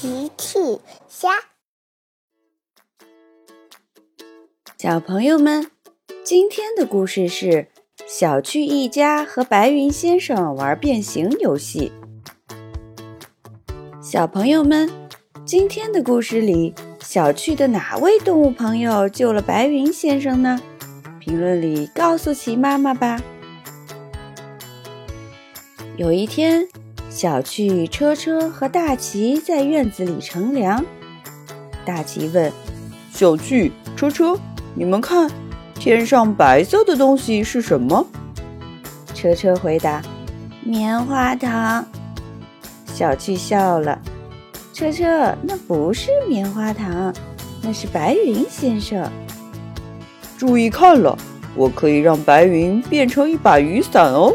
奇趣虾，小朋友们，今天的故事是小趣一家和白云先生玩变形游戏。小朋友们，今天的故事里，小趣的哪位动物朋友救了白云先生呢？评论里告诉奇妈妈吧。有一天。小趣、车车和大奇在院子里乘凉。大奇问：“小趣、车车，你们看，天上白色的东西是什么？”车车回答：“棉花糖。”小趣笑了：“车车，那不是棉花糖，那是白云先生。注意看了，我可以让白云变成一把雨伞哦。”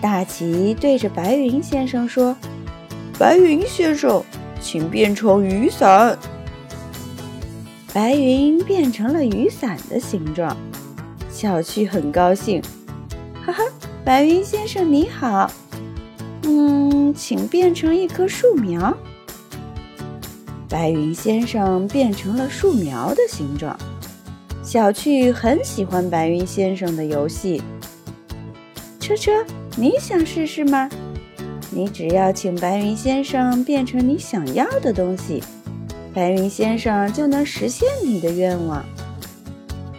大奇对着白云先生说：“白云先生，请变成雨伞。”白云变成了雨伞的形状。小趣很高兴，哈哈！白云先生你好，嗯，请变成一棵树苗。白云先生变成了树苗的形状。小趣很喜欢白云先生的游戏。车车。你想试试吗？你只要请白云先生变成你想要的东西，白云先生就能实现你的愿望。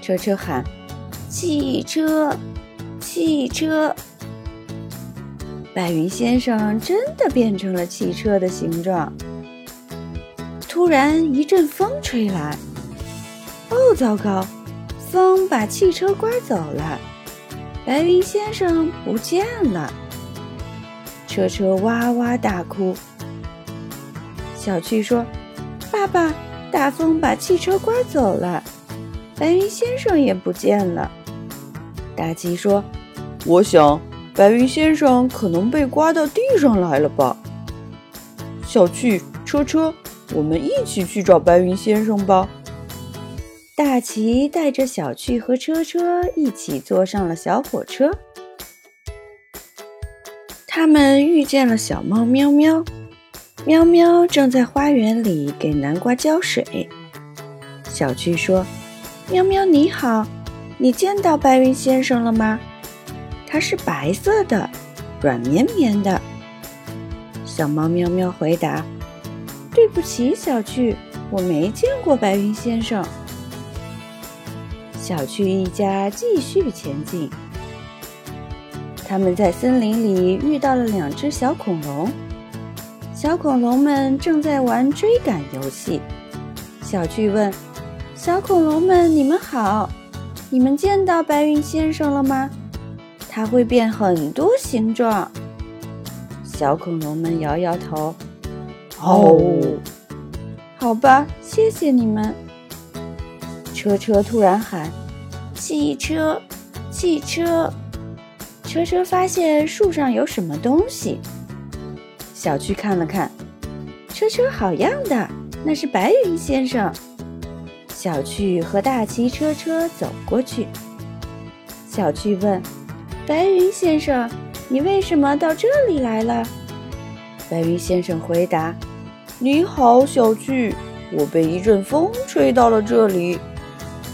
车车喊：“汽车，汽车！”白云先生真的变成了汽车的形状。突然一阵风吹来，哦，糟糕！风把汽车刮走了。白云先生不见了，车车哇哇大哭。小趣说：“爸爸，大风把汽车刮走了，白云先生也不见了。”大奇说：“我想，白云先生可能被刮到地上来了吧？”小趣、车车，我们一起去找白云先生吧。大奇带着小趣和车车一起坐上了小火车。他们遇见了小猫喵喵，喵喵正在花园里给南瓜浇水。小趣说：“喵喵你好，你见到白云先生了吗？它是白色的，软绵绵的。”小猫喵喵回答：“对不起，小趣，我没见过白云先生。”小趣一家继续前进。他们在森林里遇到了两只小恐龙，小恐龙们正在玩追赶游戏。小趣问：“小恐龙们，你们好，你们见到白云先生了吗？他会变很多形状。”小恐龙们摇摇头：“哦，好吧，谢谢你们。”车车突然喊：“汽车，汽车！”车车发现树上有什么东西。小趣看了看，车车好样的，那是白云先生。小趣和大奇车车走过去。小趣问：“白云先生，你为什么到这里来了？”白云先生回答：“你好，小趣，我被一阵风吹到了这里。”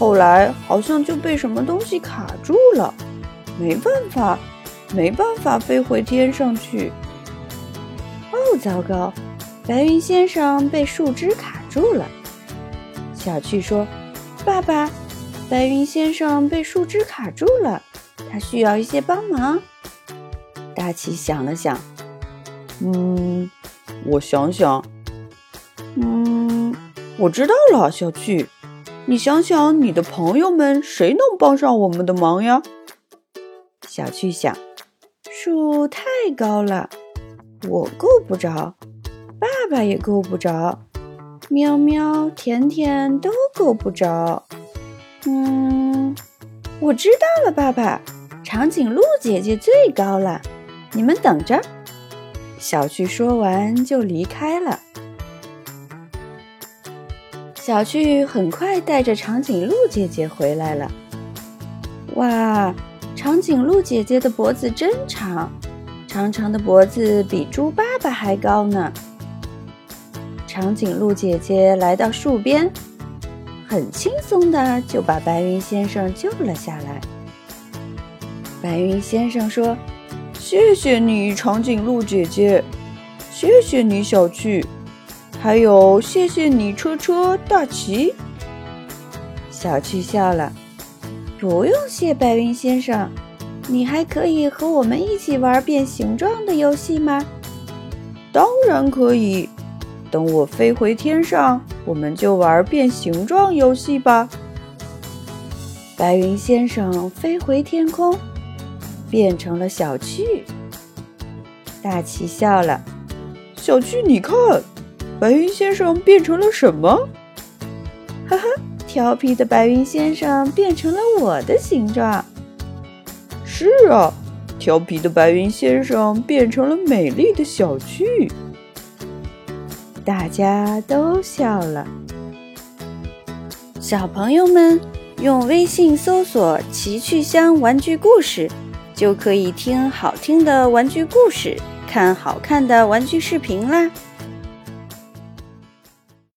后来好像就被什么东西卡住了，没办法，没办法飞回天上去。哦，糟糕！白云先生被树枝卡住了。小趣说：“爸爸，白云先生被树枝卡住了，他需要一些帮忙。”大奇想了想，嗯，我想想，嗯，我知道了，小趣。你想想，你的朋友们谁能帮上我们的忙呀？小趣想，树太高了，我够不着，爸爸也够不着，喵喵、甜甜都够不着。嗯，我知道了，爸爸，长颈鹿姐姐最高了，你们等着。小趣说完就离开了。小趣很快带着长颈鹿姐姐回来了。哇，长颈鹿姐姐的脖子真长，长长的脖子比猪爸爸还高呢。长颈鹿姐姐来到树边，很轻松的就把白云先生救了下来。白云先生说：“谢谢你，长颈鹿姐姐，谢谢你，小趣，还有谢谢你，车车大奇。”小趣笑了：“不用谢，白云先生，你还可以和我们一起玩变形状的游戏吗？”“当然可以。”等我飞回天上，我们就玩变形状游戏吧。白云先生飞回天空，变成了小趣。大奇笑了：“小趣，你看，白云先生变成了什么？”哈哈，调皮的白云先生变成了我的形状。是啊，调皮的白云先生变成了美丽的小趣。大家都笑了。小朋友们用微信搜索“奇趣箱玩具故事”，就可以听好听的玩具故事，看好看的玩具视频啦。